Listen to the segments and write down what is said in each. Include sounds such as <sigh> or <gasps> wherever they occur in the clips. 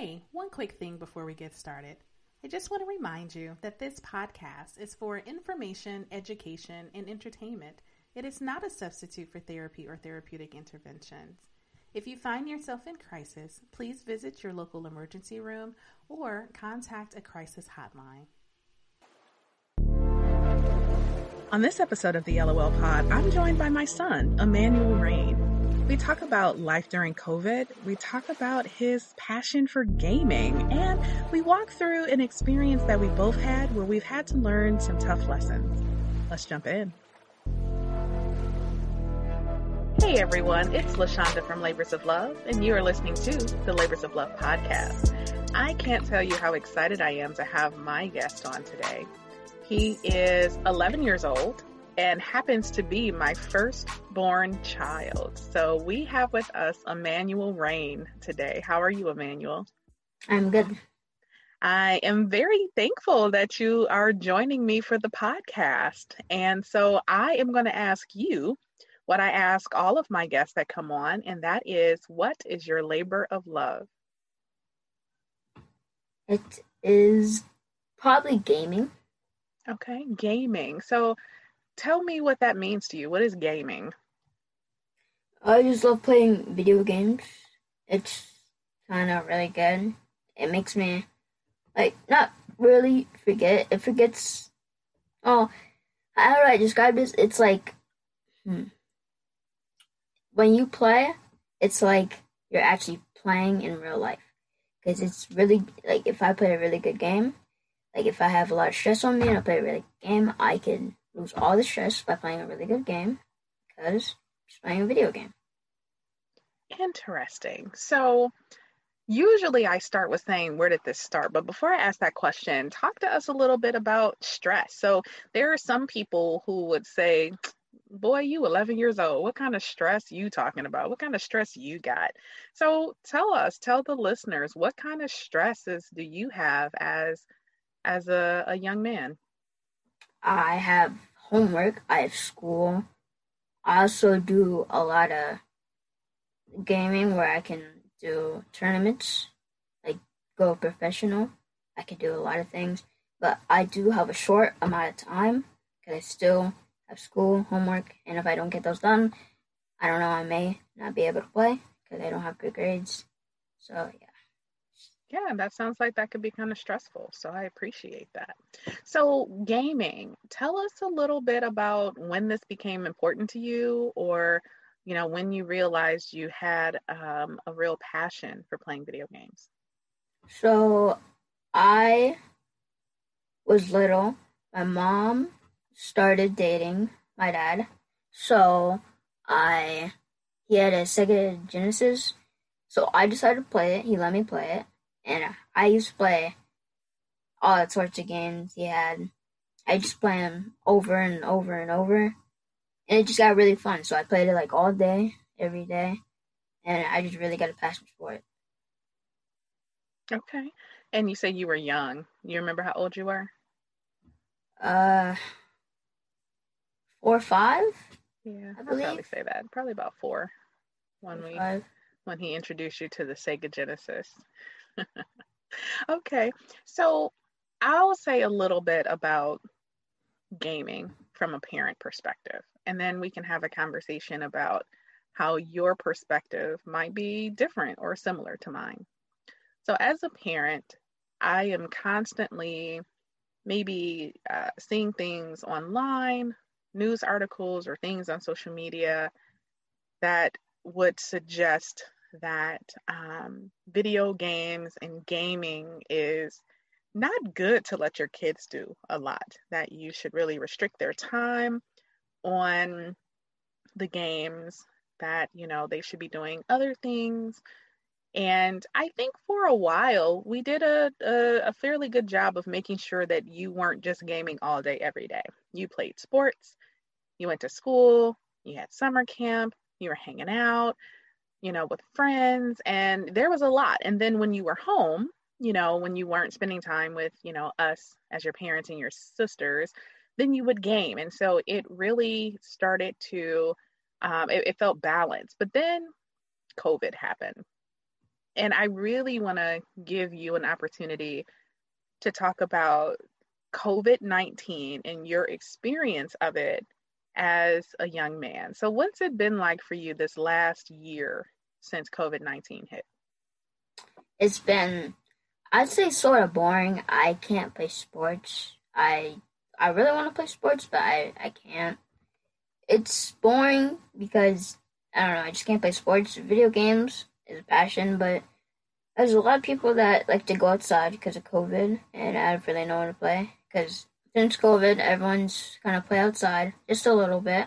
Hey, one quick thing before we get started. I just want to remind you that this podcast is for information, education, and entertainment. It is not a substitute for therapy or therapeutic interventions. If you find yourself in crisis, please visit your local emergency room or contact a crisis hotline. On this episode of the LOL Pod, I'm joined by my son, Immanuel Reign. We talk about life during COVID. We talk about his passion for gaming and we walk through an experience that we both had where we've had to learn some tough lessons. Let's jump in. Hey everyone, it's La Shanda from Labors of Love and you are listening to the Labors of Love podcast. I can't tell you how excited I am to have my guest on today. He is 11 years old and happens to be my firstborn child. So we have with us Immanuel Reign today. How are you, Immanuel? I'm good. I am very thankful that you are joining me for the podcast. And so I am going to ask you what I ask all of my guests that come on, and that is what is your labor of love? It is probably gaming. Okay, gaming. So tell me what that means to you. What is gaming? I just love playing video games. It's kind of really good. It makes me, like, not really forget. It forgets. Oh, how do I describe this? It's like, hmm. When you play, it's like you're actually playing in real life. Because it's really, like, if I play a really good game, like, if I have a lot of stress on me and I play a really good game, I can lose all the stress by playing a really good game because just playing a video game. Interesting. So usually I start with saying, where did this start? But before I ask that question, talk to us a little bit about stress. So there are some people who would say, boy, you 11 years old. What kind of stress you talking about? What kind of stress you got? So tell us, tell the listeners, what kind of stresses do you have as as a, a young man? I have homework, I have school. I also do a lot of gaming where I can do tournaments, like go professional. I can do a lot of things, but I do have a short amount of time because I still have school, homework, and if I don't get those done, I don't know, I may not be able to play because I don't have good grades. So, yeah. Yeah, that sounds like that could be kind of stressful. So I appreciate that. So, gaming, tell us a little bit about when this became important to you or, you know, when you realized you had um, a real passion for playing video games. So, I was little. My mom started dating my dad. So, I, he had a Sega Genesis. So I decided to play it. He let me play it and I used to play all the sorts of games he had. I just play them over and over and over, and it just got really fun. So I played it like all day, every day, and I just really got a passion for it. Okay, and you say you were young. You remember how old you were? Uh, four or five. Yeah, I would probably say that. Probably about four. When we when he introduced you to the Sega Genesis. <laughs> okay. So I'll say a little bit about gaming from a parent perspective, and then we can have a conversation about how your perspective might be different or similar to mine. So, as a parent, I am constantly maybe uh, seeing things online, news articles, or things on social media that would suggest that um, video games and gaming is not good to let your kids do a lot, that you should really restrict their time on the games, that, you know, they should be doing other things. And I think for a while, we did a, a, a, fairly good job of making sure that you weren't just gaming all day, every day. You played sports, you went to school, you had summer camp, you were hanging out, you know, with friends, and there was a lot. And then when you were home, you know, when you weren't spending time with, you know, us as your parents and your sisters, then you would game. And so it really started to, um, it, it felt balanced. But then COVID happened. and I really want to give you an opportunity to talk about COVID 19 and your experience of it as a young man. So, what's it been like for you this last year since COVID 19 hit? It's been, I'd say, sort of boring. I can't play sports. I I really want to play sports, but I, I can't. It's boring because I don't know. I just can't play sports. Video games is a passion, but there's a lot of people that like to go outside because of COVID, and I don't really know when to play because since COVID, everyone's kind of play outside just a little bit,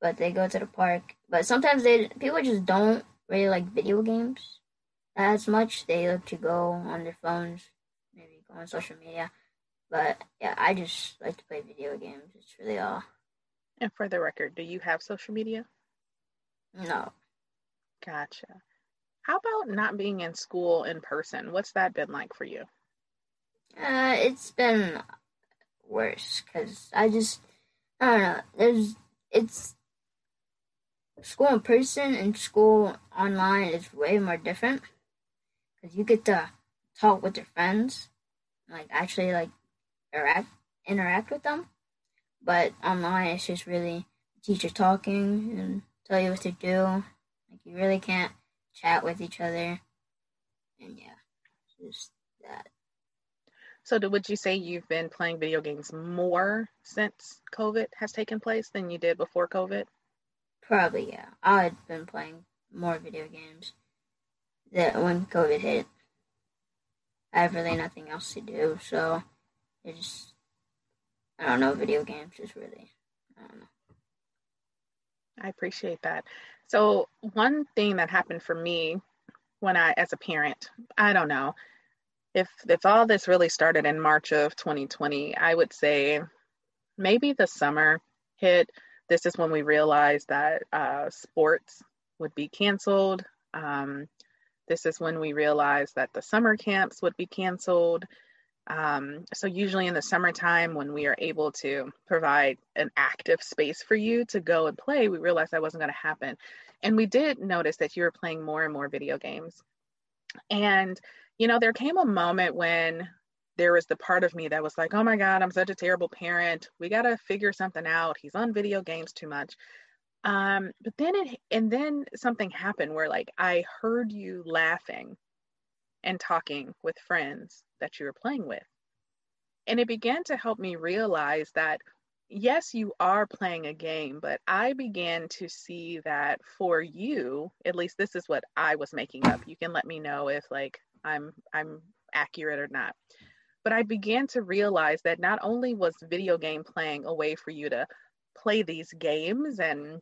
but they go to the park. But sometimes they people just don't really like video games as much. They like to go on their phones, maybe go on social media. But yeah, I just like to play video games. It's really all. And for the record, do you have social media? No. Gotcha. How about not being in school in person? What's that been like for you? Uh, it's been worse because I just I don't know. There's it's school in person and school online is way more different because you get to talk with your friends, like actually like interact interact with them. But online, it's just really teacher talking and tell you what to do. Like you really can't chat with each other, and yeah, just So, would you say you've been playing video games more since COVID has taken place than you did before COVID? Probably, yeah. I've been playing more video games that when COVID hit. I have really nothing else to do, so it's I don't know, video games is really I don't know. I appreciate that. So one thing that happened for me when I as a parent, I don't know, if if all this really started in March of 2020, I would say maybe the summer hit. This is when we realized that uh, sports would be canceled. Um, this is when we realized that the summer camps would be canceled. Um, so usually in the summertime, when we are able to provide an active space for you to go and play, we realized that wasn't going to happen. And we did notice that you were playing more and more video games. And you know, there came a moment when there was the part of me that was like, oh my God, I'm such a terrible parent. We got to figure something out. He's on video games too much. Um, but then it, and then something happened where like I heard you laughing and talking with friends that you were playing with. And it began to help me realize that yes, you are playing a game, but I began to see that for you, at least this is what I was making up. You can let me know if like I'm I'm accurate or not. But I began to realize that not only was video game playing a way for you to play these games and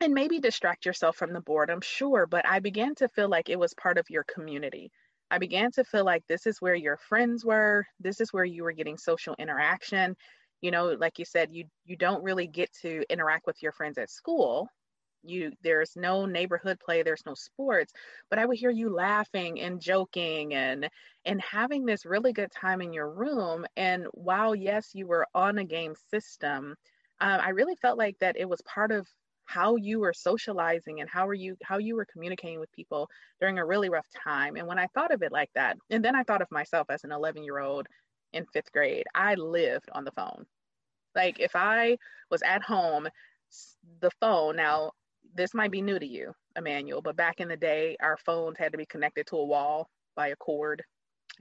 and maybe distract yourself from the boredom, sure, but I began to feel like it was part of your community. I began to feel like this is where your friends were, this is where you were getting social interaction. You know, like you said, you you don't really get to interact with your friends at school you there's no neighborhood play there's no sports but i would hear you laughing and joking and and having this really good time in your room. And while yes you were on a game system um, i really felt like that it was part of how you were socializing and how were you how you were communicating with people during a really rough time. And when i thought of it like that and then i thought of myself as an 11 year old in fifth grade i lived on the phone. Like if i was at home the phone now this might be new to you, Immanuel, but back in the day, our phones had to be connected to a wall by a cord.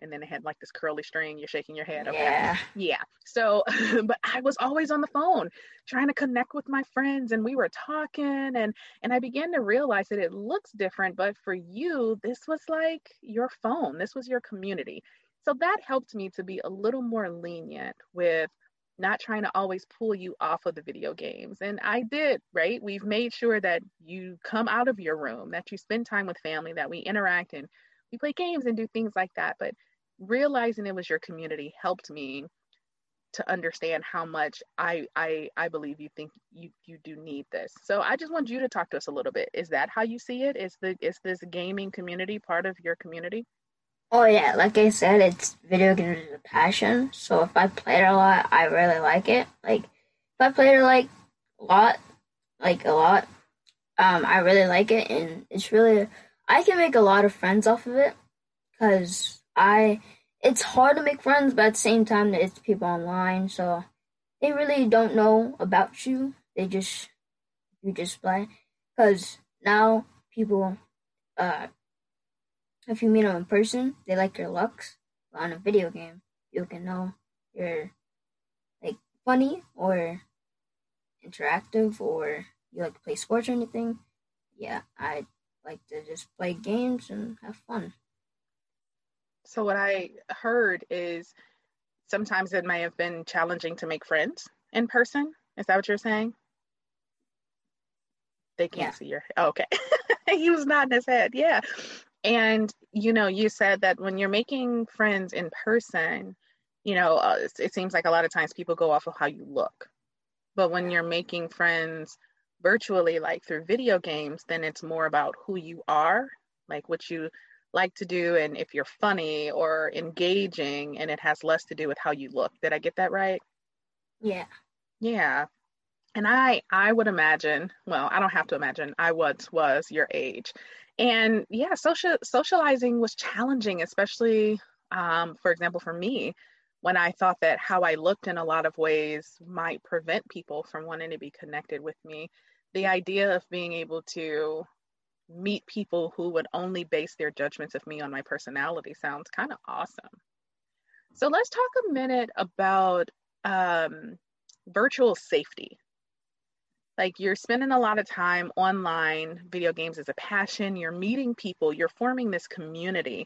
And then it had like this curly string. You're shaking your head. Okay. Yeah. Yeah. So, <laughs> but I was always on the phone trying to connect with my friends and we were talking and, and I began to realize that it looks different, but for you, this was like your phone. This was your community. So that helped me to be a little more lenient with not trying to always pull you off of the video games. And I did, right? We've made sure that you come out of your room, that you spend time with family, that we interact and we play games and do things like that. But realizing it was your community helped me to understand how much I I I believe you think you you do need this. So I just want you to talk to us a little bit. Is that how you see it? Is the is this gaming community part of your community? Oh yeah, like I said, it's video games is a passion. So if I play it a lot, I really like it. Like if I play it like a lot, like a lot, um, I really like it, and it's really I can make a lot of friends off of it because I it's hard to make friends, but at the same time, it's people online, so they really don't know about you. They just you just play because now people, uh, if you meet them in person, they like your looks. But on a video game, you can know you're like funny or interactive or you like to play sports or anything. Yeah, I like to just play games and have fun. So what I heard is sometimes it may have been challenging to make friends in person. Is that what you're saying? They can't yeah. see your. Oh, okay, <laughs> he was nodding his head. Yeah, and you know, you said that when you're making friends in person, you know, uh, it, it seems like a lot of times people go off of how you look, but when you're making friends virtually, like through video games, then it's more about who you are, like what you like to do and if you're funny or engaging and it has less to do with how you look. Did I get that right? Yeah. Yeah. And I I would imagine, well, I don't have to imagine, I once was your age. And yeah, social socializing was challenging, especially um, for example, for me, when I thought that how I looked in a lot of ways might prevent people from wanting to be connected with me. The idea of being able to meet people who would only base their judgments of me on my personality sounds kind of awesome. So let's talk a minute about um, virtual safety. Like you're spending a lot of time online, video games is a passion, you're meeting people, you're forming this community.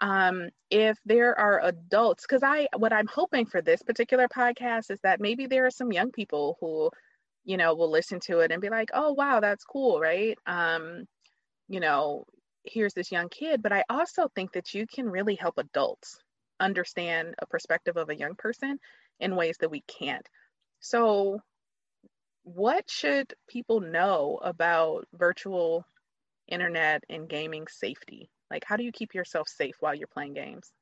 Um, if there are adults, because I, what I'm hoping for this particular podcast is that maybe there are some young people who, you know, will listen to it and be like, oh, wow, that's cool, right? Um, you know, here's this young kid, but I also think that you can really help adults understand a perspective of a young person in ways that we can't. So, what should people know about virtual internet and gaming safety? Like, how do you keep yourself safe while you're playing games?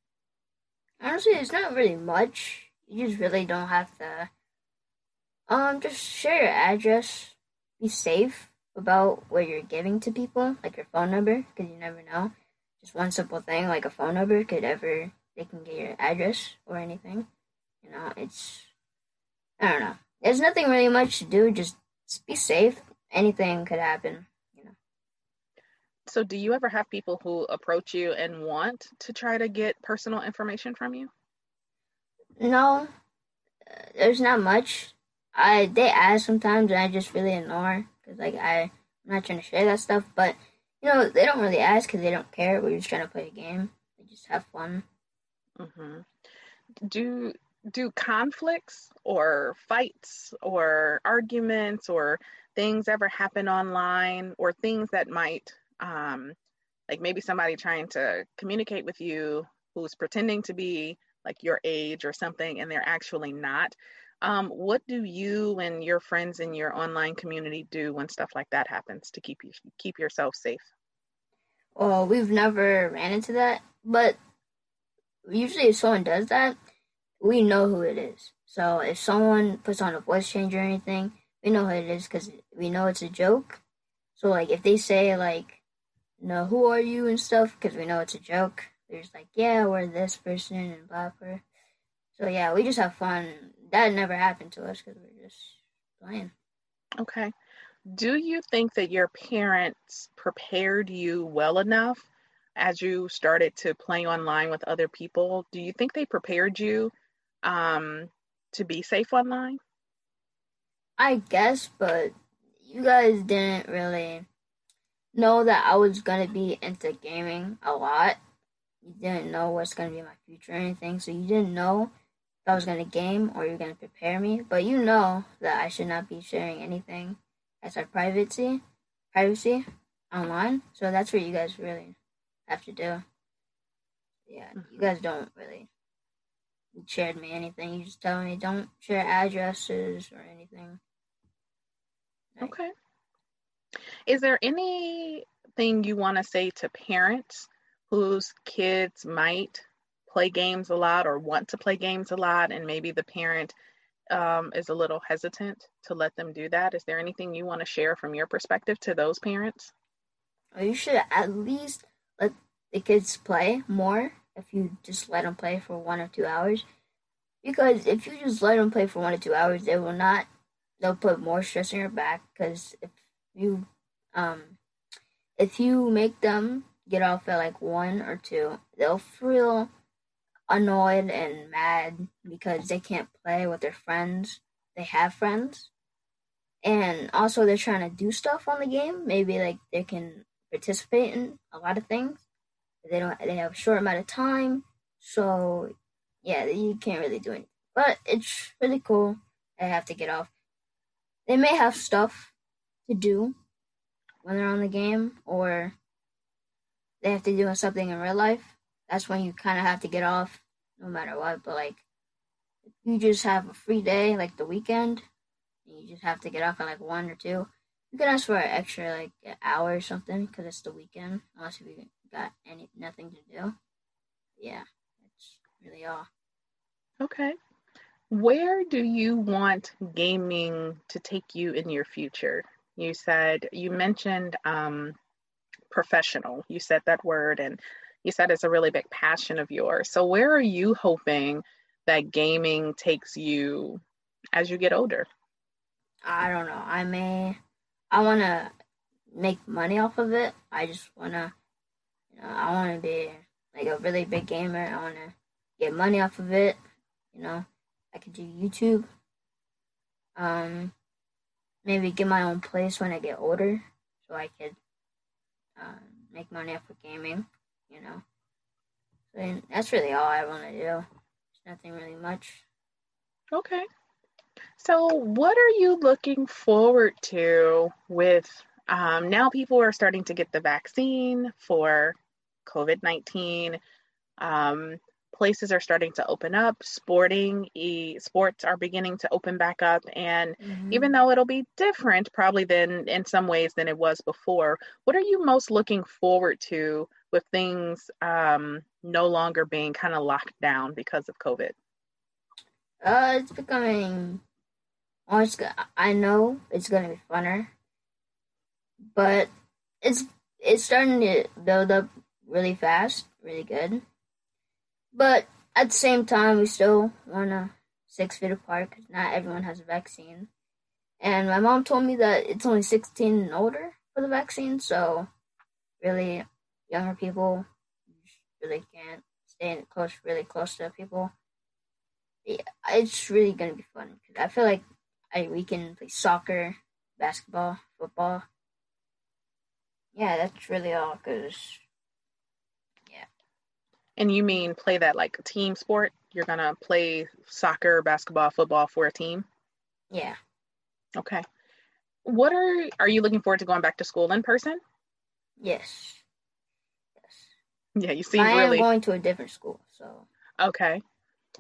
Honestly, it's not really much. You just really don't have to. Um, just share your address. Be safe about what you're giving to people, like your phone number, because you never know. Just one simple thing, like a phone number, could ever they can get your address or anything. You know, it's I don't know. There's nothing really much to do. Just be safe. Anything could happen. You know. So, do you ever have people who approach you and want to try to get personal information from you? No, uh, there's not much. I they ask sometimes, and I just really ignore because like I, I'm not trying to share that stuff. But you know, they don't really ask because they don't care. We're just trying to play a game. They just have fun. Mm-hmm. Do do conflicts or fights or arguments or things ever happen online or things that might um, like maybe somebody trying to communicate with you who's pretending to be like your age or something and they're actually not um, what do you and your friends in your online community do when stuff like that happens to keep you keep yourself safe? Well, we've never ran into that, but usually if someone does that, we know who it is. So if someone puts on a voice change or anything, we know who it is because we know it's a joke. So like if they say like, "No, who are you?" and stuff, because we know it's a joke, they're just like, "Yeah, we're this person and blah blah." So yeah, we just have fun that never happened to us because we're just playing. Okay. Do you think that your parents prepared you well enough as you started to play online with other people? Do you think they prepared you um, to be safe online? I guess, but you guys didn't really know that I was gonna be into gaming a lot. You didn't know what's gonna be my future or anything, so you didn't know if I was gonna game or you're gonna prepare me, but you know that I should not be sharing anything as our privacy privacy online. So that's what you guys really have to do. Yeah, you mm-hmm. guys don't really shared me anything. You just tell me don't share addresses or anything. Okay. Is there anything you want to say to parents whose kids might play games a lot or want to play games a lot, and maybe the parent um, is a little hesitant to let them do that. Is there anything you want to share from your perspective to those parents? You should at least let the kids play more if you just let them play for one or two hours. Because if you just let them play for one or two hours, they will not. They'll put more stress on your back. Because if you, um, if you make them get off at like one or two, they'll feel annoyed and mad because they can't play with their friends. They have friends. And also they're trying to do stuff on the game. Maybe like they can participate in a lot of things. They don't they have a short amount of time. So yeah, you can't really do anything. But it's really cool. I have to get off. They may have stuff to do when they're on the game or they have to do something in real life that's when you kind of have to get off no matter what. But like, you just have a free day, like the weekend, you just have to get off at like one or two. You can ask for an extra like an hour or something because it's the weekend, unless you got any nothing to do. Yeah, that's really all. Okay. Where do you want gaming to take you in your future? You said you mentioned um, professional. You said that word, and you said it's a really big passion of yours. So, where are you hoping that gaming takes you as you get older? I don't know. I may, I want to make money off of it. I just want to, you know, I want to be like a really big gamer. I want to get money off of it. You know, I could do YouTube. Um, maybe get my own place when I get older, so I could um, make money off of gaming you know. And that's really all I want to do. Nothing really much. Okay. So, what are you looking forward to with um, now people are starting to get the vaccine for COVID 19? Um, places are starting to open up sporting e- sports are beginning to open back up and mm-hmm. even though it'll be different probably than in some ways than it was before what are you most looking forward to with things um, no longer being kind of locked down because of COVID? Uh, it's becoming. It's, I know it's gonna be funner, but it's it's starting to build up really fast, really good. But at the same time, we still wanna six feet apart because not everyone has a vaccine. And my mom told me that it's only 16 and older for the vaccine, so really younger people really can't stay close, really close to people. Yeah, it's really gonna be fun I feel like I we can play soccer, basketball, football. Yeah, that's really all. Cause. And you mean play that like a team sport? You're gonna play soccer, basketball, football for a team? Yeah. Okay. What are are you looking forward to going back to school in person? Yes. Yes. Yeah, you seem I really. am going to a different school, so. Okay.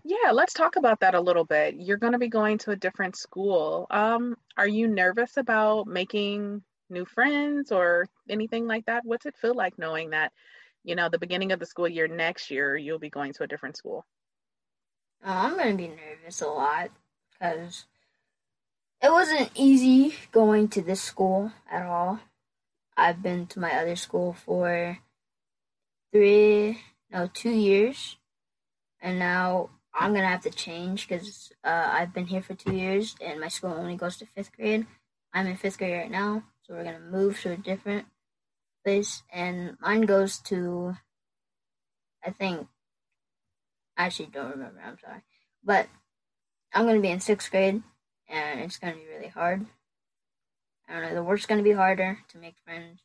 Yeah, let's talk about that a little bit. You're going to be going to a different school. Um, are you nervous about making new friends or anything like that? What's it feel like knowing that, you know, the beginning of the school year next year you'll be going to a different school? Oh, I'm going to be nervous a lot because it wasn't easy going to this school at all. I've been to my other school for three, no, two years, and now I'm gonna have to change because uh, I've been here for two years and my school only goes to fifth grade. I'm in fifth grade right now, so we're gonna move to a different place, and mine goes to, I think, I actually don't remember. I'm sorry, but I'm gonna be in sixth grade, and it's gonna be really hard. I don't know. The work's gonna be harder to make friends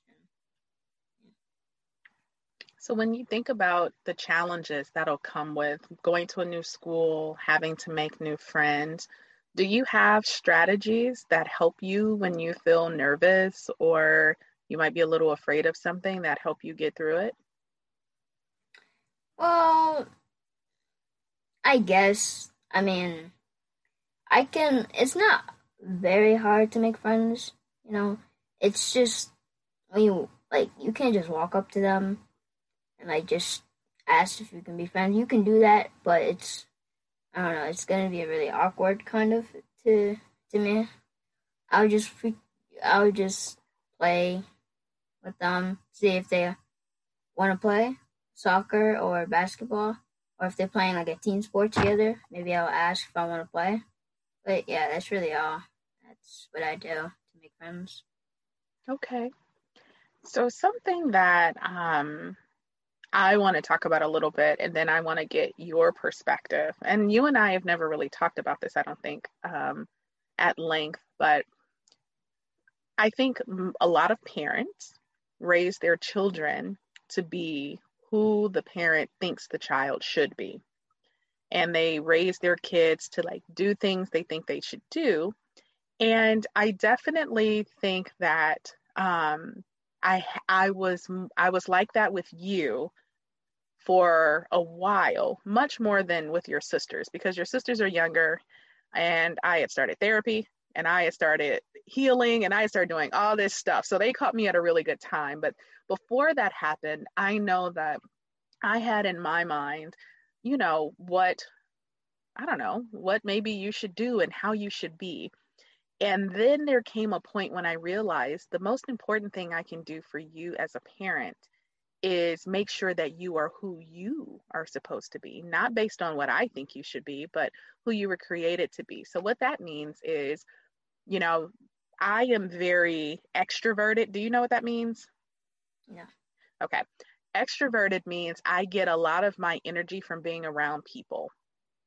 so, when you think about the challenges that'll come with going to a new school, having to make new friends, do you have strategies that help you when you feel nervous or you might be a little afraid of something that help you get through it? Well, I guess. I mean, I can. It's not very hard to make friends, you know. It's just when you like you can't just walk up to them and like just ask if you can be friends. You can do that, but it's I don't know. It's gonna be a really awkward kind of to to me. I would just freak. I would just play with them, see if they want to play soccer or basketball, or if they're playing like a team sport together. Maybe I'll ask if I want to play. But yeah, that's really all. That's what I do to make friends. Okay. So something that um, I want to talk about a little bit, and then I want to get your perspective. And you and I have never really talked about this, I don't think, um, at length, but I think a lot of parents raise their children to be who the parent thinks the child should be. And they raise their kids to like do things they think they should do. And I definitely think that um, I I was I was like that with you for a while, much more than with your sisters, because your sisters are younger and I had started therapy and I had started healing and I started doing all this stuff. So they caught me at a really good time. But before that happened, I know that I had in my mind, you know, what I don't know, what maybe you should do and how you should be. And then there came a point when I realized the most important thing I can do for you as a parent is make sure that you are who you are supposed to be, not based on what I think you should be, but who you were created to be. So, what that means is, you know, I am very extroverted. Do you know what that means? No. Okay. Extroverted means I get a lot of my energy from being around people.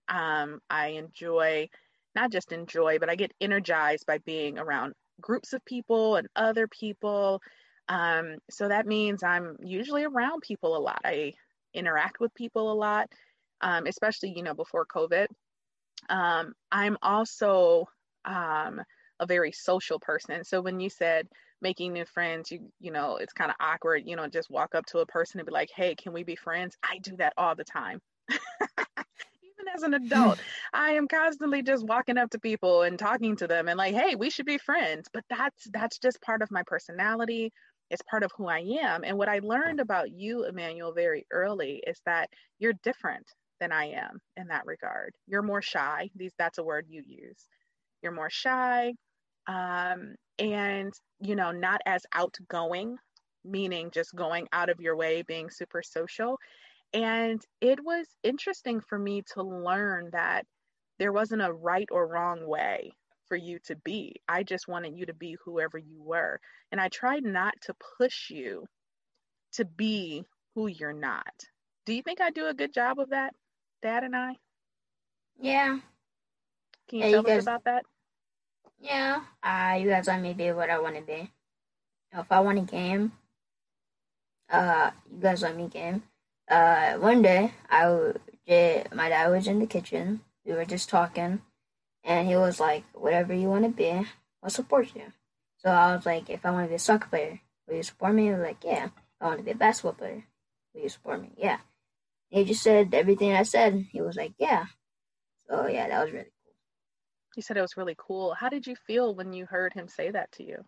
Um, I enjoy, not just enjoy, but I get energized by being around groups of people and other people um, so that means I'm usually around people a lot. I interact with people a lot, um, especially, you know, before COVID. Um, I'm also um, a very social person. So when you said making new friends, you, you know, it's kind of awkward, you know, just walk up to a person and be like, hey, can we be friends? I do that all the time. <laughs> Even as an adult, <laughs> I am constantly just walking up to people and talking to them and like, hey, we should be friends. But that's that's just part of my personality it's part of who I am. And what I learned about you, Immanuel, very early is that you're different than I am in that regard. You're more shy. These that's a word you use. You're more shy, um, and you know, not as outgoing, meaning just going out of your way, being super social. And it was interesting for me to learn that there wasn't a right or wrong way for you to be. I just wanted you to be whoever you were. And I tried not to push you to be who you're not. Do you think I do a good job of that, Dad and I? Yeah. Can you yeah, tell you guys, us about that? Yeah. Uh, you guys let me be what I want to be. If I want to game, uh, you guys let me game. Uh, one day I. My dad was in the kitchen. We were just talking, and he was like, whatever you want to be, I'll support you. So I was like, if I want to be a soccer player, will you support me? He was like, yeah. If I want to be a basketball player, will you support me? Yeah. He just said everything I said. He was like, yeah. So yeah, that was really. You said it was really cool. How did you feel when you heard him say that to you?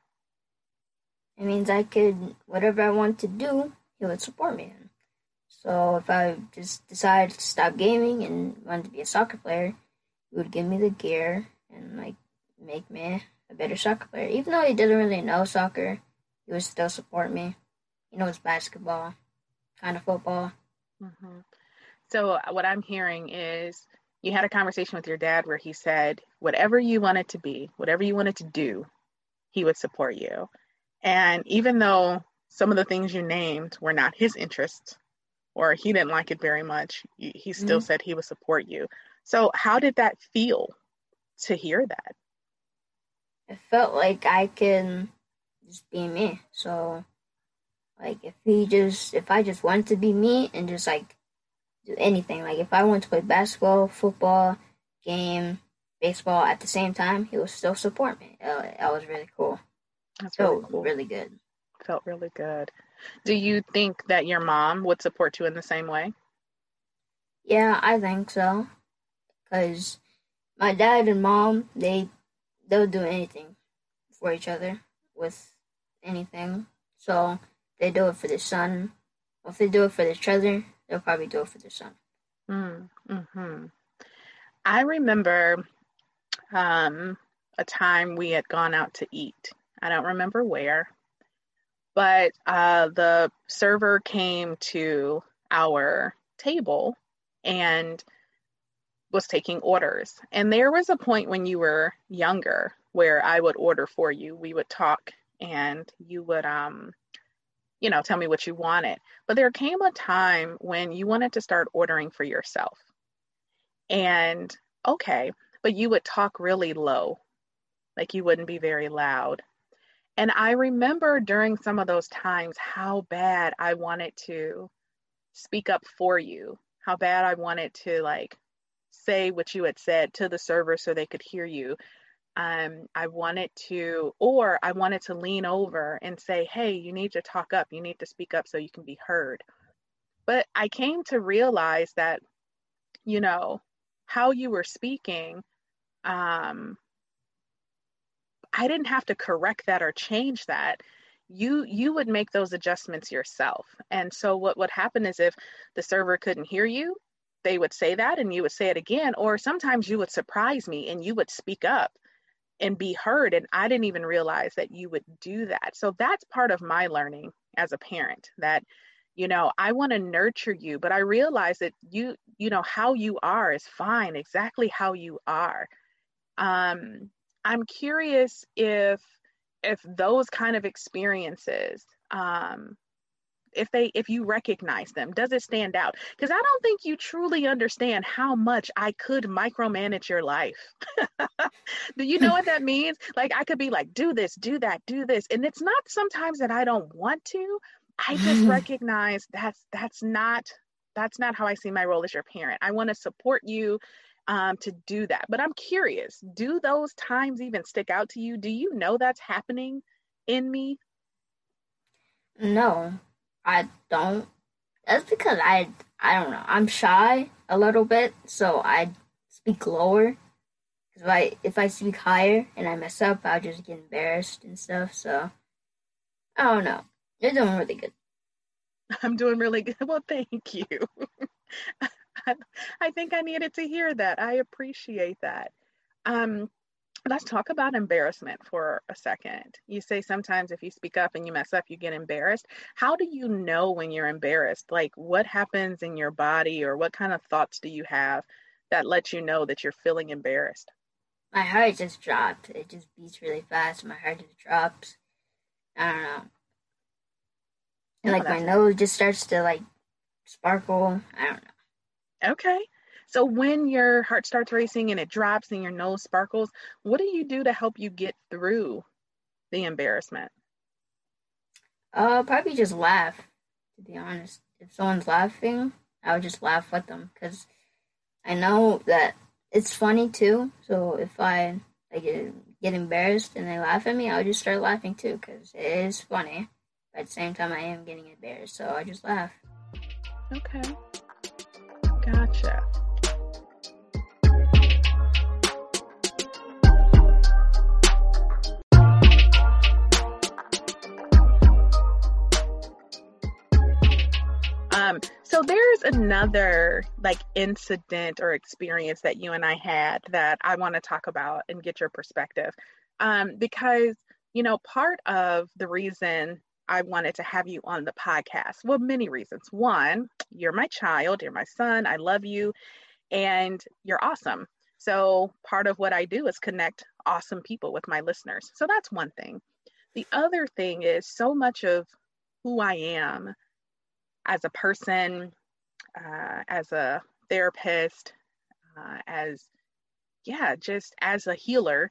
It means I could, whatever I want to do, he would support me in. So if I just decided to stop gaming and wanted to be a soccer player, he would give me the gear and like make me a better soccer player. Even though he didn't really know soccer, he would still support me. He knows basketball, kind of football. Mm-hmm. So uh, what I'm hearing is you had a conversation with your dad where he said whatever you wanted to be, whatever you wanted to do, he would support you. And even though some of the things you named were not his interests or he didn't like it very much, he still mm-hmm. said he would support you. So, how did that feel to hear that? It felt like I can just be me. So, like, if he just, if I just wanted to be me and just like do anything, like if I want to play basketball, football, game, baseball at the same time, he would still support me. That was really cool. That's really cool. Really good. Felt really good. Do you think that your mom would support you in the same way? Yeah, I think so because my dad and mom they they'll do anything for each other with anything. So they do it for the son. If they do it for each treasure, they'll probably do it for the son. Mm, hmm I remember um, a time we had gone out to eat. I don't remember where, but uh, the server came to our table and was taking orders. And there was a point when you were younger where I would order for you. We would talk and you would um you know, tell me what you wanted. But there came a time when you wanted to start ordering for yourself. And okay, but you would talk really low. Like you wouldn't be very loud. And I remember during some of those times how bad I wanted to speak up for you, how bad I wanted to like say what you had said to the server so they could hear you. Um, I wanted to, or I wanted to lean over and say, hey, you need to talk up, you need to speak up so you can be heard. But I came to realize that, you know, how you were speaking, um, I didn't have to correct that or change that. You you would make those adjustments yourself. And so what would happen is if the server couldn't hear you, they would say that and you would say it again. Or sometimes you would surprise me and you would speak up and be heard. And i didn't even realize that you would do that. So that's part of my learning as a parent that you know i want to nurture you but i realize that you you know how you are is fine. Exactly how you are um i'm curious if if those kind of experiences um if they if you recognize them does it stand out? Because i don't think you truly understand how much i could micromanage your life. <laughs> Do you know what that means? Like i could be like do this do that do this and it's not sometimes that i don't want to. I just recognize that's that's not that's not how i see my role as your parent. I want to support you um, to do that but i'm curious do those times even stick out to you do you know that's happening in me no I don't. That's because I I don't know. I'm shy a little bit, so I speak lower. If I if I speak higher and I mess up, I'll just get embarrassed and stuff. So I don't know. You're doing really good. I'm doing really good. <laughs> Well, thank you. <laughs> <laughs> I think I needed to hear that. I appreciate that. Um, let's talk about embarrassment for a second. You say sometimes if you speak up and you mess up, you get embarrassed. How do you know when you're embarrassed? Like what happens in your body or what kind of thoughts do you have that let you know that you're feeling embarrassed? My heart just dropped. It just beats really fast. My heart just drops. I don't know. And like my nose just starts to like sparkle. I don't know. Okay. So when your heart starts racing and it drops and your nose sparkles, what do you do to help you get through the embarrassment? Uh, probably just laugh. To be honest, if someone's laughing, I would just laugh with them because I know that it's funny too. So if I like get embarrassed and they laugh at me, I'll just start laughing too because it is funny. But at the same time, I am getting embarrassed, so I just laugh. Okay. Um, so there's another like incident or experience that you and I had that I want to talk about and get your perspective. Um, because, you know, part of the reason I wanted to have you on the podcast, well, many reasons. One, you're my child, you're my son, I love you, and you're awesome. So part of what I do is connect awesome people with my listeners. So that's one thing. The other thing is so much of who I am as a person, uh, as a therapist, uh, as, yeah, just as a healer,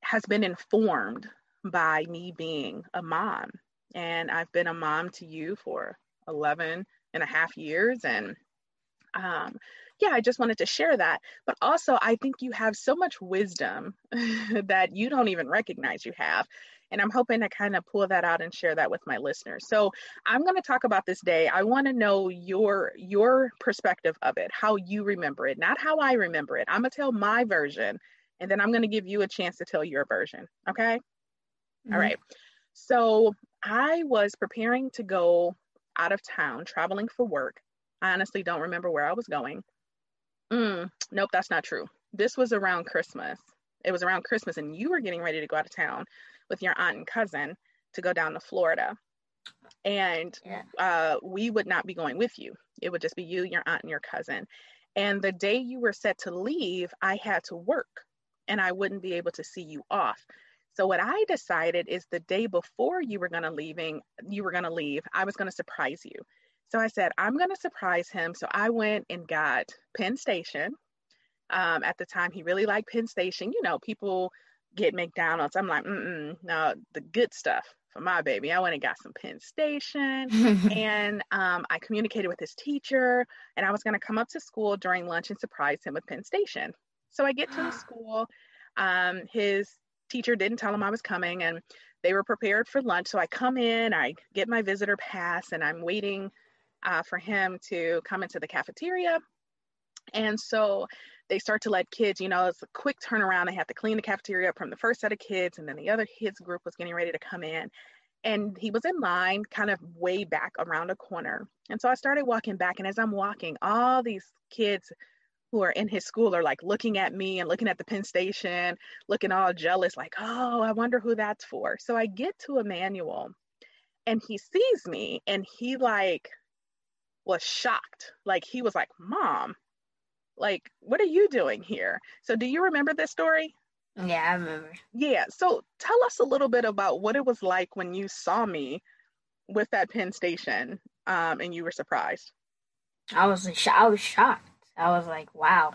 has been informed by me being a mom. And I've been a mom to you for 11 and a half years. And um, yeah, I just wanted to share that. But also, I think you have so much wisdom <laughs> that you don't even recognize you have. And I'm hoping to kind of pull that out and share that with my listeners. So I'm going to talk about this day. I want to know your your perspective of it, how you remember it, not how I remember it. I'm going to tell my version and then I'm going to give you a chance to tell your version. Okay? Mm-hmm. All right. So I was preparing to go out of town, traveling for work. I honestly don't remember where I was going. Mm, nope, that's not true. This was around Christmas. It was around Christmas, and you were getting ready to go out of town with your aunt and cousin to go down to Florida. And Yeah. uh, we would not be going with you. It would just be you, your aunt, and your cousin. And the day you were set to leave, I had to work and I wouldn't be able to see you off. So what I decided is the day before you were going to leaving, you were going to leave, I was going to surprise you. So I said, I'm going to surprise him. So I went and got Penn Station. Um, at the time, he really liked Penn Station. You know, people get McDonald's. I'm like, mm no, the good stuff for my baby. I went and got some Penn Station <laughs> and um, I communicated with his teacher, and I was going to come up to school during lunch and surprise him with Penn Station. So I get to the <gasps> school. Um, his teacher didn't tell him I was coming, and they were prepared for lunch. So I come in, I get my visitor pass, and I'm waiting uh, for him to come into the cafeteria. And so they start to let kids, you know, it's a quick turnaround. They have to clean the cafeteria from the first set of kids, and then the other kids group was getting ready to come in. And he was in line, kind of way back around a corner. And so I started walking back, and as I'm walking, all these kids who are in his school are like looking at me and looking at the Penn Station, looking all jealous, like, oh, I wonder who that's for. So I get to Immanuel, and he sees me, and he like was shocked. Like he was like, Mom, like, what are you doing here? So, do you remember this story? yeah, I remember. Yeah. So, tell us a little bit about what it was like when you saw me with that Penn Station um, and you were surprised. I was I was shocked. I was like, wow,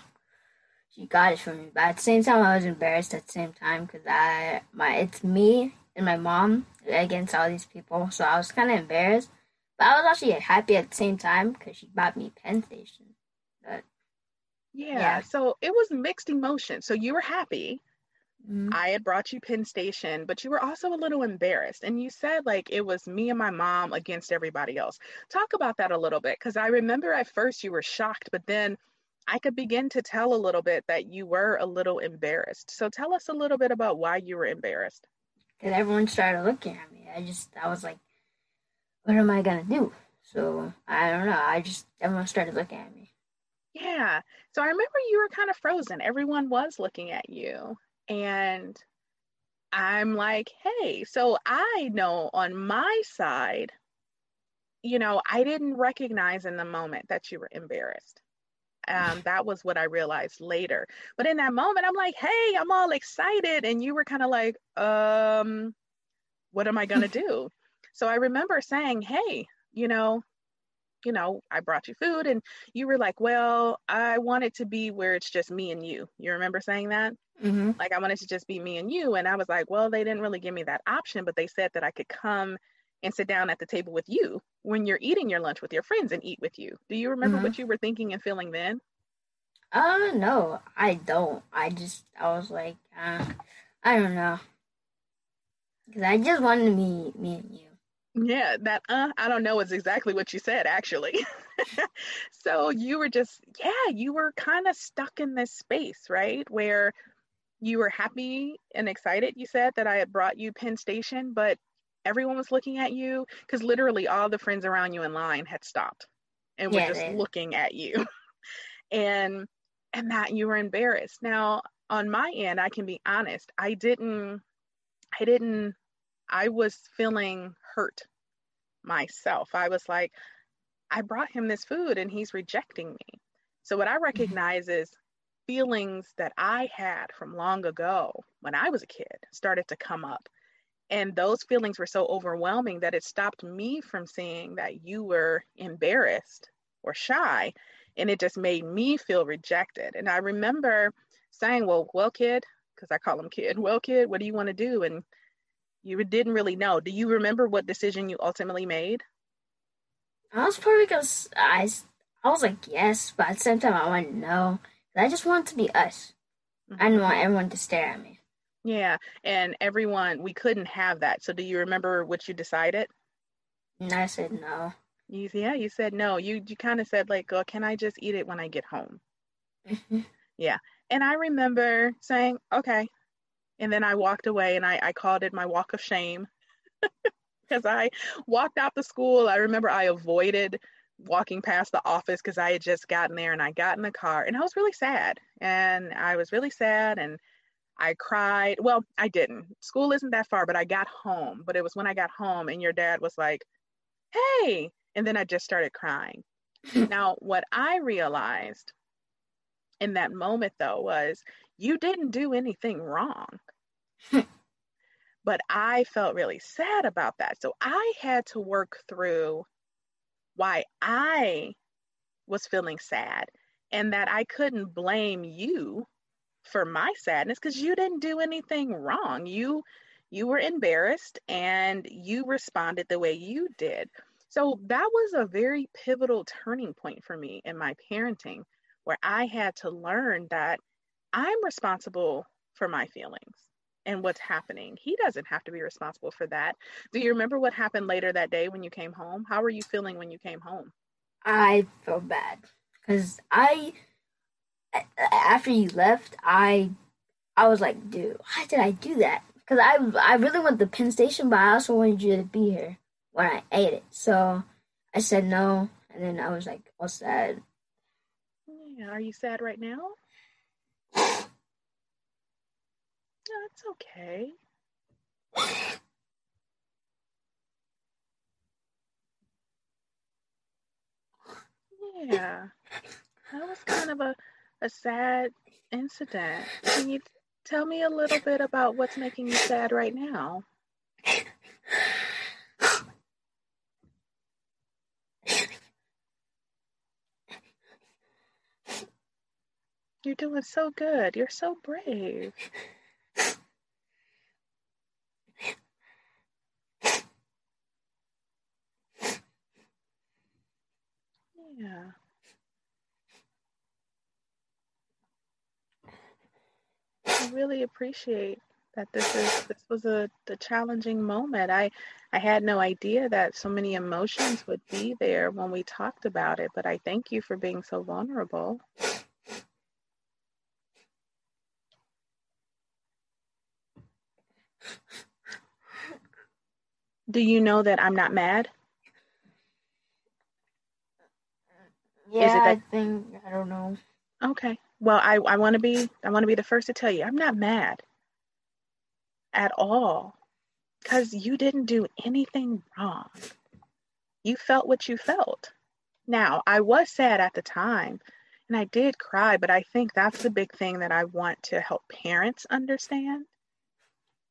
she got it from me. But at the same time, I was embarrassed at the same time because I my it's me and my mom against all these people, so I was kind of embarrassed. But I was actually happy at the same time because she bought me Penn Station. But Yeah. Yeah. So, it was mixed emotions. So, you were happy. mm, I had brought you Penn Station, but you were also a little embarrassed. And you said like it was me and my mom against everybody else. Talk about that a little bit because I remember at first you were shocked, but then I could begin to tell a little bit that you were a little embarrassed. So tell us a little bit about why you were embarrassed. because everyone started looking at me. I just I was like, what am I gonna do? So I don't know. I just everyone started looking at me. Yeah. So I remember you were kind of frozen. Everyone was looking at you. And I'm like, hey, so I know on my side, you know, I didn't recognize in the moment that you were embarrassed. Um, <laughs> that was what I realized later. But in that moment, I'm like, hey, I'm all excited. And you were kind of like, um, what am I going <laughs> to do? So I remember saying, hey, you know, you know, I brought you food and you were like, well, I want it to be where it's just me and you. You remember saying that? Mm-hmm. Like, I wanted to just be me and you. And I was like, well, they didn't really give me that option, but they said that I could come and sit down at the table with you when you're eating your lunch with your friends and eat with you. Do you remember Mhm. what you were thinking and feeling then? Uh, no, I don't. I just, I was like, uh, I don't know. Because I just wanted to meet me and you. Yeah, that uh, I don't know is exactly what you said, actually. <laughs> so you were just, yeah, you were kind of stuck in this space, right? Where you were happy and excited, you said that I had brought you Penn Station, but everyone was looking at you because literally all the friends around you in line had stopped and were Yeah, just they- looking at you. <laughs> and and that you were embarrassed. Now, on my end, I can be honest, I didn't I didn't I was feeling hurt myself. I was like, I brought him this food and he's rejecting me. So, what I mm-hmm. recognize is feelings that I had from long ago when I was a kid started to come up. And those feelings were so overwhelming that it stopped me from seeing that you were embarrassed or shy. And it just made me feel rejected. And I remember saying, Well, well, kid, because I call him kid, well, kid, what do you want to do? And you didn't really know. Do you remember what decision you ultimately made? I was probably because I was like, yes, but at the same time, I wanted to know. I just wanted to be us. I didn't want mm-hmm. everyone to stare at me. Yeah, and everyone, we couldn't have that. So do you remember what you decided? And I said, no. You, yeah, you said no. You you kind of said like, "Oh, can I just eat it when I get home?" Mhm. And I remember saying, "Okay," and then I walked away, and I I called it my walk of shame <laughs> because I walked out the school. I remember I avoided walking past the office because I had just gotten there, and I got in the car, and I was really sad, and I was really sad, and I cried. Well, I didn't. School isn't that far, but I got home. But it was when I got home, and your dad was like, hey. And then I just started crying. <laughs> now, what I realized in that moment, though, was you didn't do anything wrong. <laughs> but I felt really sad about that. So I had to work through why I was feeling sad and that I couldn't blame you for my sadness because you didn't do anything wrong. You you were embarrassed and you responded the way you did. So that was a very pivotal turning point for me in my parenting where I had to learn that I'm responsible for my feelings and what's happening. He doesn't have to be responsible for that. Do you remember what happened later that day when you came home? How were you feeling when you came home? I felt bad because I after you left, I I was like, dude, why did I do that? Because I I really went the Penn Station, but I also wanted you to be here when I ate it. So I said no, and then I was like all sad. Yeah, are you sad right now? No, it's okay. Yeah, that was kind of a, a sad incident. Can you tell me a little bit about what's making you sad right now? You're doing so good. You're so brave. Yeah. I really appreciate that this is this was a the challenging moment. I I had no idea that so many emotions would be there when we talked about it, but I thank you for being so vulnerable. Do you know that I'm not mad? Yeah, that... I think I don't know. Okay. Well, I I want to be I want to be the first to tell you I'm not mad at all cuz you didn't do anything wrong. You felt what you felt. Now, I was sad at the time and I did cry, but I think that's the big thing that I want to help parents understand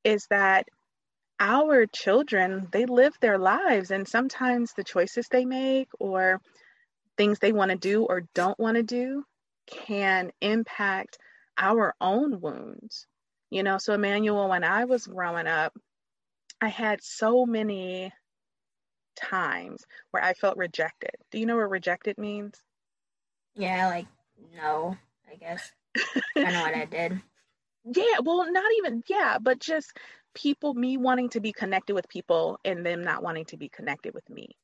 is that our children, they live their lives and sometimes the choices they make or things they want to do or don't want to do can impact our own wounds. You know, so Immanuel, when I was growing up, I had so many times where I felt rejected. Do you know what rejected means? Yeah, like no, I guess. I know what I did. <laughs> Yeah, well, not even, yeah, but just people, me wanting to be connected with people and them not wanting to be connected with me.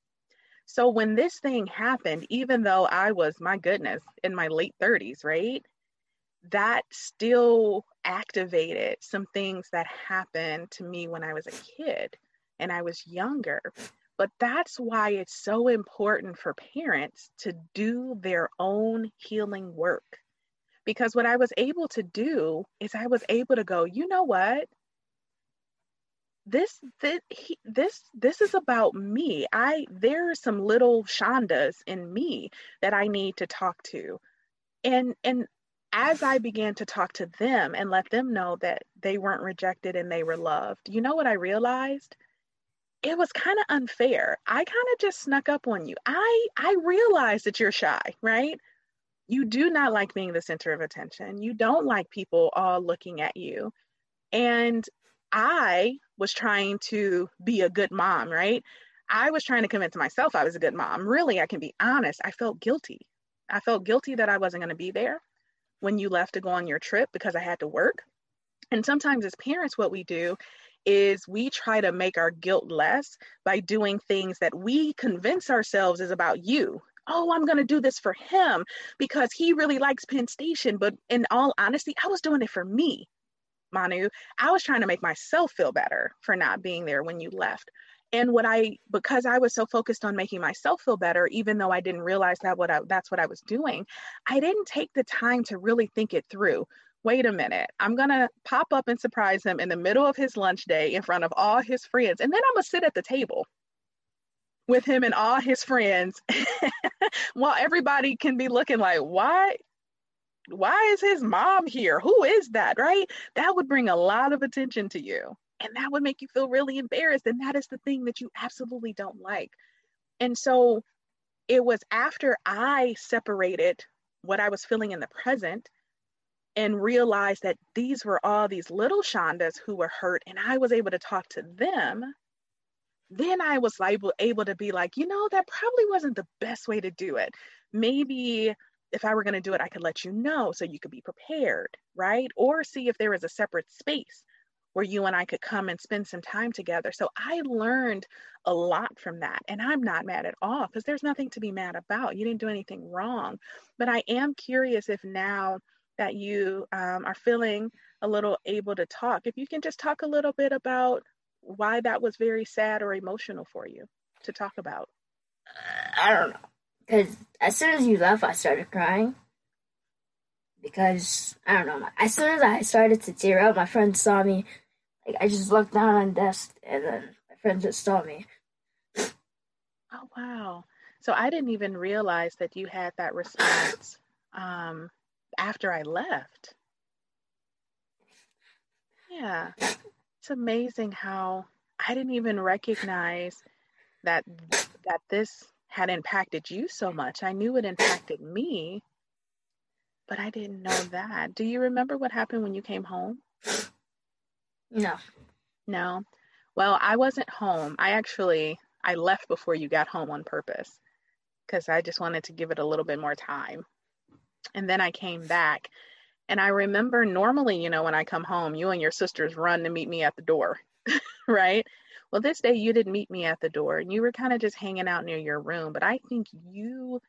So when this thing happened, even though I was, my goodness, in my late 30s, right? That still activated some things that happened to me when I was a kid and I was younger. But that's why it's so important for parents to do their own healing work. Because what I was able to do is I was able to go, you know what? This this he, this this is about me. I there are some little Shandas in me that i need to talk to. And and as i began to talk to them and let them know that they weren't rejected and they were loved you know what i realized? It was kind of unfair. I kind of just snuck up on you. I i realize that you're shy right? You do not like being the center of attention. You don't like people all looking at you. And I was trying to be a good mom, right? I was trying to convince myself I was a good mom. Really, I can be honest, I felt guilty. I felt guilty that I wasn't going to be there when you left to go on your trip because I had to work. And sometimes, as parents, what we do is we try to make our guilt less by doing things that we convince ourselves is about you. Oh, I'm going to do this for him because he really likes Penn Station. But in all honesty, I was doing it for me. Manu, I was trying to make myself feel better for not being there when you left. And what I, because I was so focused on making myself feel better, even though I didn't realize that what I, that's what I was doing, I didn't take the time to really think it through. Wait a minute, I'm gonna pop up and surprise him in the middle of his lunch day in front of all his friends, and then I'm gonna sit at the table. with him and all his friends <laughs> while everybody can be looking like, why? Why is his mom here? Who is that? Right? That would bring a lot of attention to you. And that would make you feel really embarrassed. And that is the thing that you absolutely don't like. And so it was after I separated what I was feeling in the present and realized that these were all these little Shandas who were hurt, and I was able to talk to them. Then I was able, able to be like, you know, that probably wasn't the best way to do it. Maybe if I were going to do it, I could let you know so you could be prepared, right? Or see if there was a separate space where you and I could come and spend some time together. So I learned a lot from that. And I'm not mad at all because there's nothing to be mad about. You didn't do anything wrong. But I am curious if now that you um, are feeling a little able to talk, if you can just talk a little bit about why that was very sad or emotional for you to talk about. I don't know. Because as soon as you left, I started crying because I don't know. As soon as I started to tear up, my friends saw me like I just looked down on the desk and then my friend just saw me. Oh wow. So I didn't even realize that you had that response um, after I left. Yeah. It's amazing how I didn't even recognize that that this had impacted you so much. I knew it impacted me, but I didn't know that. Do you remember what happened when you came home? No. No. Well, I wasn't home. I actually I left before you got home on purpose because I just wanted to give it a little bit more time. And then I came back. And I remember normally, you know, when I come home, you and your sisters run to meet me at the door, <laughs> right? Well, this day you didn't meet me at the door and you were kind of just hanging out near your room. But I think you,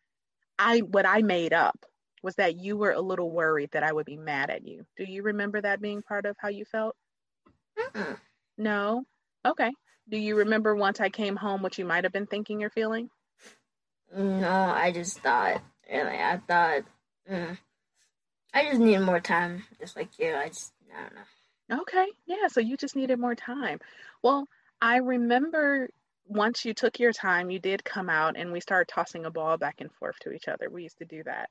I, what I made up was that you were a little worried that I would be mad at you. Do you remember that being part of how you felt? Mm-mm. No? Okay. Do you remember once I came home what you might have been thinking or feeling? No, I just thought, really, I thought, mm, I just needed more time, just like you. I just, I don't know. Okay. Yeah. So you just needed more time. Well, I remember once you took your time, you did come out and we started tossing a ball back and forth to each other. We used to do that.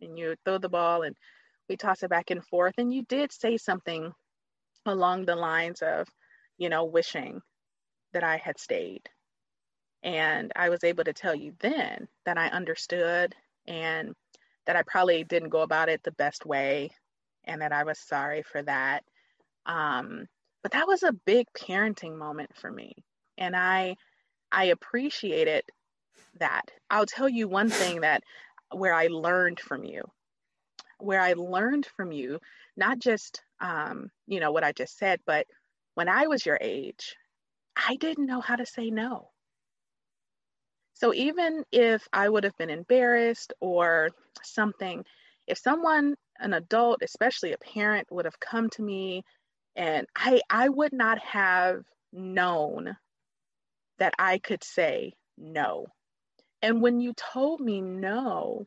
And you throw the ball and we toss it back and forth. And you did say something along the lines of, you know, wishing that I had stayed. And I was able to tell you then that I understood and that I probably didn't go about it the best way and that I was sorry for that. Um, but that was a big parenting moment for me. And I I appreciated that. I'll tell you one thing that where I learned from you. Where I learned from you, not just um, you know, what I just said, but when I was your age, I didn't know how to say no. So even if I would have been embarrassed or something, if someone, an adult, especially a parent, would have come to me and I, I would not have known that I could say no. And when you told me no,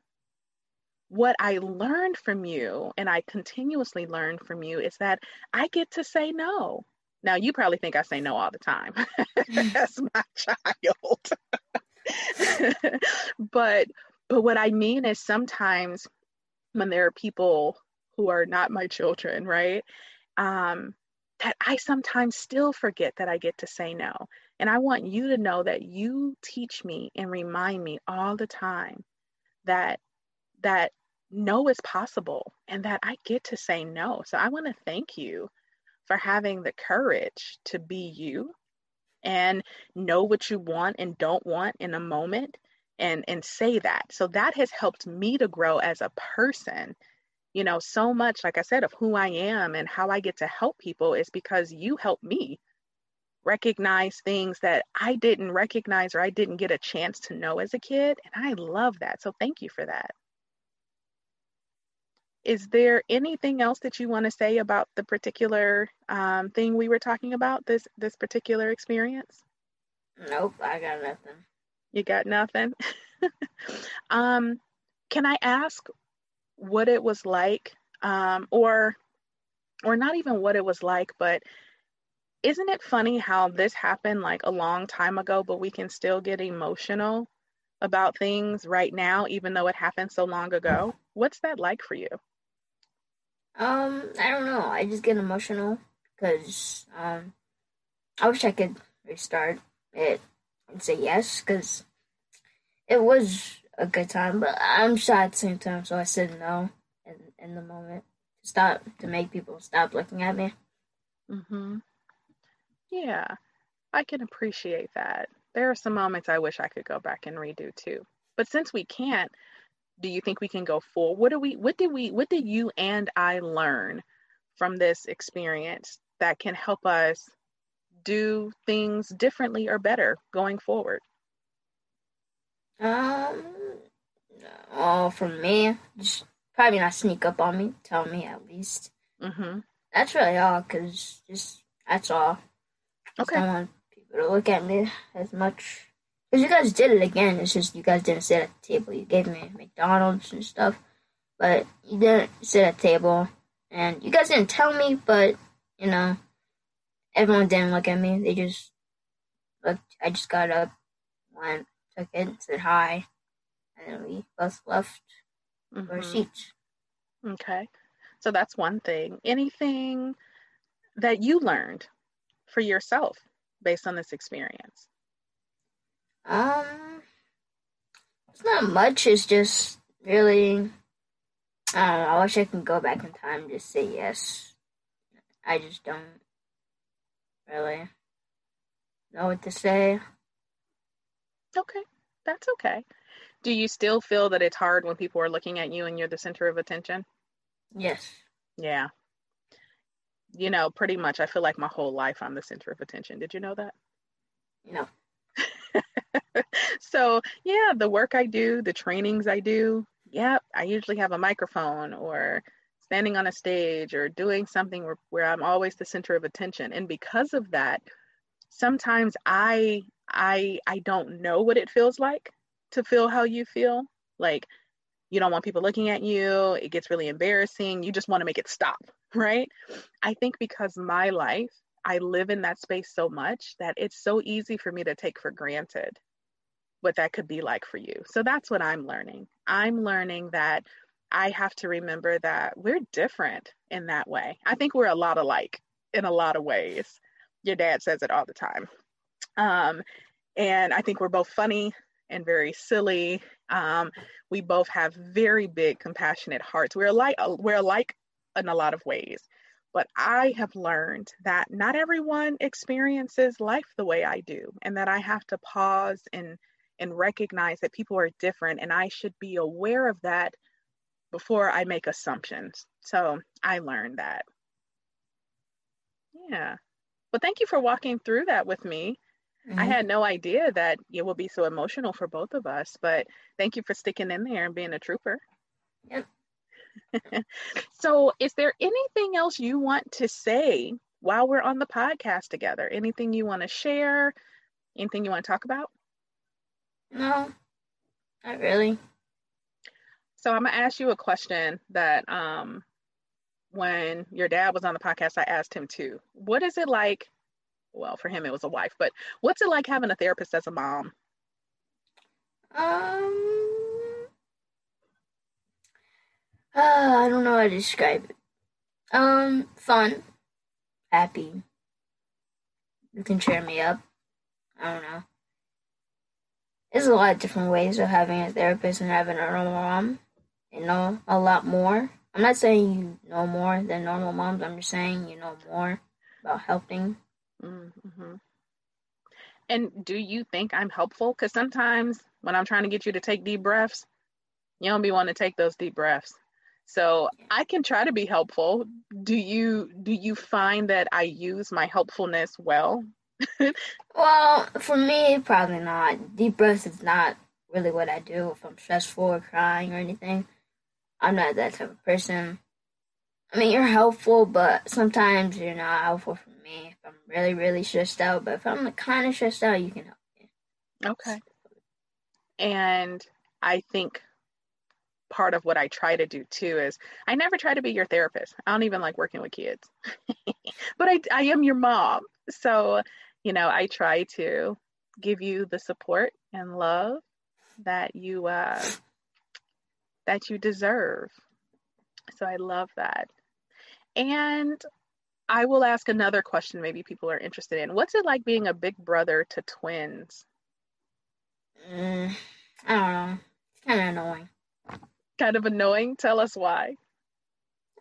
what I learned from you, and I continuously learned from you, is that I get to say no. Now, you probably think I say no all the time. <laughs> <laughs> That's my child. <laughs> but but what I mean is sometimes when there are people who are not my children, right? Um, that I sometimes still forget that I get to say no. And I want you to know that you teach me and remind me all the time that that no is possible and that I get to say no. So I want to thank you for having the courage to be you and know what you want and don't want in a moment and and say that. So that has helped me to grow as a person. You know, so much like I said of who I am and how I get to help people is because you help me recognize things that I didn't recognize or I didn't get a chance to know as a kid and I love that. So thank you for that. Is there anything else that you want to say about the particular um, thing we were talking about this this particular experience? Nope, I got nothing. You got nothing. <laughs> um, can I ask what it was like, um, or or not even what it was like, but isn't it funny how this happened like a long time ago, but we can still get emotional about things right now, even though it happened so long ago? What's that like for you? Um, I don't know. I just get emotional because um, I wish I could restart it and say yes because it was a good time, but I'm shy at the same time, so I said no in in the moment to stop to make people stop looking at me. Mhm. Yeah. I can appreciate that. There are some moments I wish I could go back and redo too. But since we can't, do you think we can go forward? What do we what did we what did you and I learn from this experience that can help us do things differently or better going forward? Um, oh, from me, just probably not sneak up on me. Tell me at least. Mm-hmm. That's really all, cause just that's all. Okay. don't want people to look at me as much. Cause you guys did it again. It's just you guys didn't sit at the table. You gave me McDonald's and stuff, but you didn't sit at the table, and you guys didn't tell me. But you know, everyone didn't look at me. They just looked. I just got up, went, took it, said hi, and then we both left our Mhm. seats. Okay. So that's one thing. Anything that you learned for yourself based on this experience? Um, it's not much. It's just really. I know. I wish I could go back in time and just say yes. I just don't really know what to say. Okay. That's okay. Do you still feel that it's hard when people are looking at you and you're the center of attention? Yes. Yeah. You know, pretty much I feel like my whole life I'm the center of attention. Did you know that? No. <laughs> so, yeah, the work I do, the trainings I do, yeah, I usually have a microphone or standing on a stage or doing something where, where I'm always the center of attention. And because of that, sometimes I I I don't know what it feels like to feel how you feel. Like you don't want people looking at you, it gets really embarrassing. You just want to make it stop, <laughs> right? I think because my life I live in that space so much that it's so easy for me to take for granted what that could be like for you. So that's what I'm learning. I'm learning that I have to remember that we're different in that way. I think we're a lot alike in a lot of ways. Your dad says it all the time. Um, and I think we're both funny and very silly. Um, we both have very big, compassionate hearts. We're alike. We're alike in a lot of ways. But I have learned that not everyone experiences life the way I do, and that I have to pause and and recognize that people are different, and I should be aware of that before I make assumptions. So I learned that. Yeah. But thank you for walking through that with me. I Mhm. had no idea that it would be so emotional for both of us, but thank you for sticking in there and being a trooper. Yep. <laughs> so, is there anything else you want to say while we're on the podcast together? Anything you want to share? Anything you want to talk about? No, not really. So, I'm going to ask you a question that um, when your dad was on the podcast, I asked him too. What is it like? Well, for him, it was a wife, but what's it like having a therapist as a mom? Um, uh, I don't know how to describe it. Um, fun, happy. You can cheer me up. I don't know. There's a lot of different ways of having a therapist and having a normal mom. You know a lot more. I'm not saying you know more than normal moms. I'm just saying you know more about helping. Mm-hmm. And do you think I'm helpful? Because sometimes when I'm trying to get you to take deep breaths, you don't be wanting to take those deep breaths. So I can try to be helpful. Do you do you find that I use my helpfulness well? <laughs> Well, for me, probably not. Deep breaths is not really what I do if I'm stressful or crying or anything. I'm not that type of person. I mean, you're helpful, but sometimes you're not helpful for me if I'm really, really stressed out. But if I'm the kind of stressed out, you can help me. Okay. And I think part of what I try to do too is I never try to be your therapist. I don't even like working with kids. <laughs> but I, I am your mom. So, you know, I try to give you the support and love that you uh, that you deserve. So I love that. And I will ask another question maybe people are interested in. What's it like being a big brother to twins? Mm, I don't know. It's kind of annoying. Kind of annoying? Tell us why.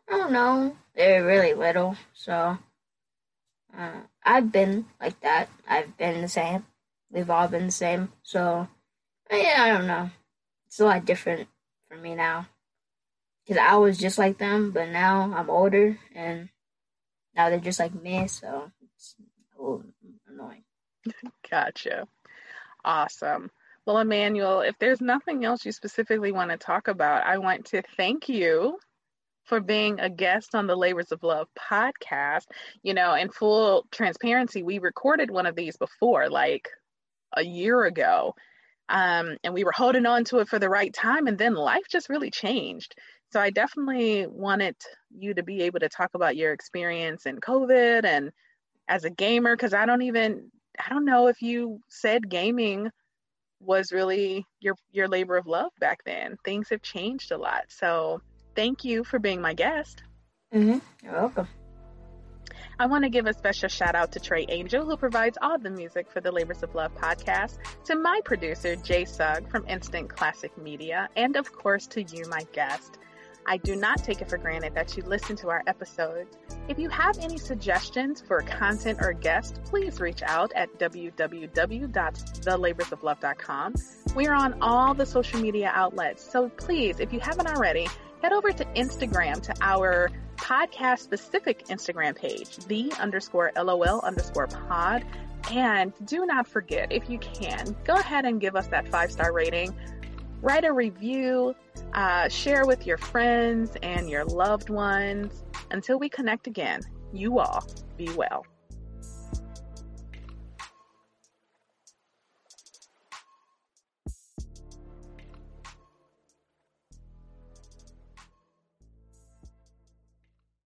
I don't know. They're really little, so uh, I've been like that. I've been the same. We've all been the same. So yeah, I don't know. It's a lot different for me now. Because I was just like them, but now I'm older and now they're just like me, so it's annoying. <laughs> Gotcha. Awesome. Well, Immanuel, if there's nothing else you specifically want to talk about, I want to thank you for being a guest on the Labors of Love podcast. You know, in full transparency, we recorded one of these before, like a year ago. Um, and we were holding on to it for the right time, and then life just really changed. So I definitely wanted you to be able to talk about your experience in COVID and as a gamer, because I don't even I don't know if you said gaming was really your your labor of love back then. Things have changed a lot. So thank you for being my guest. Mm-hmm. You're welcome. I want to give a special shout out to Trey Angel, who provides all the music for the Labors of Love podcast, to my producer, Jay Sugg from Instant Classic Media, and of course to you, my guest. I do not take it for granted that you listen to our episodes. If you have any suggestions for content or guests, please reach out at www.thelaborsoflove.com. We are on all the social media outlets, so please, if you haven't already, head over to Instagram to our podcast specific Instagram page, the underscore LOL underscore pod. And do not forget, if you can, go ahead and give us that five star rating write a review, uh, share with your friends and your loved ones. Until we connect again, you all be well.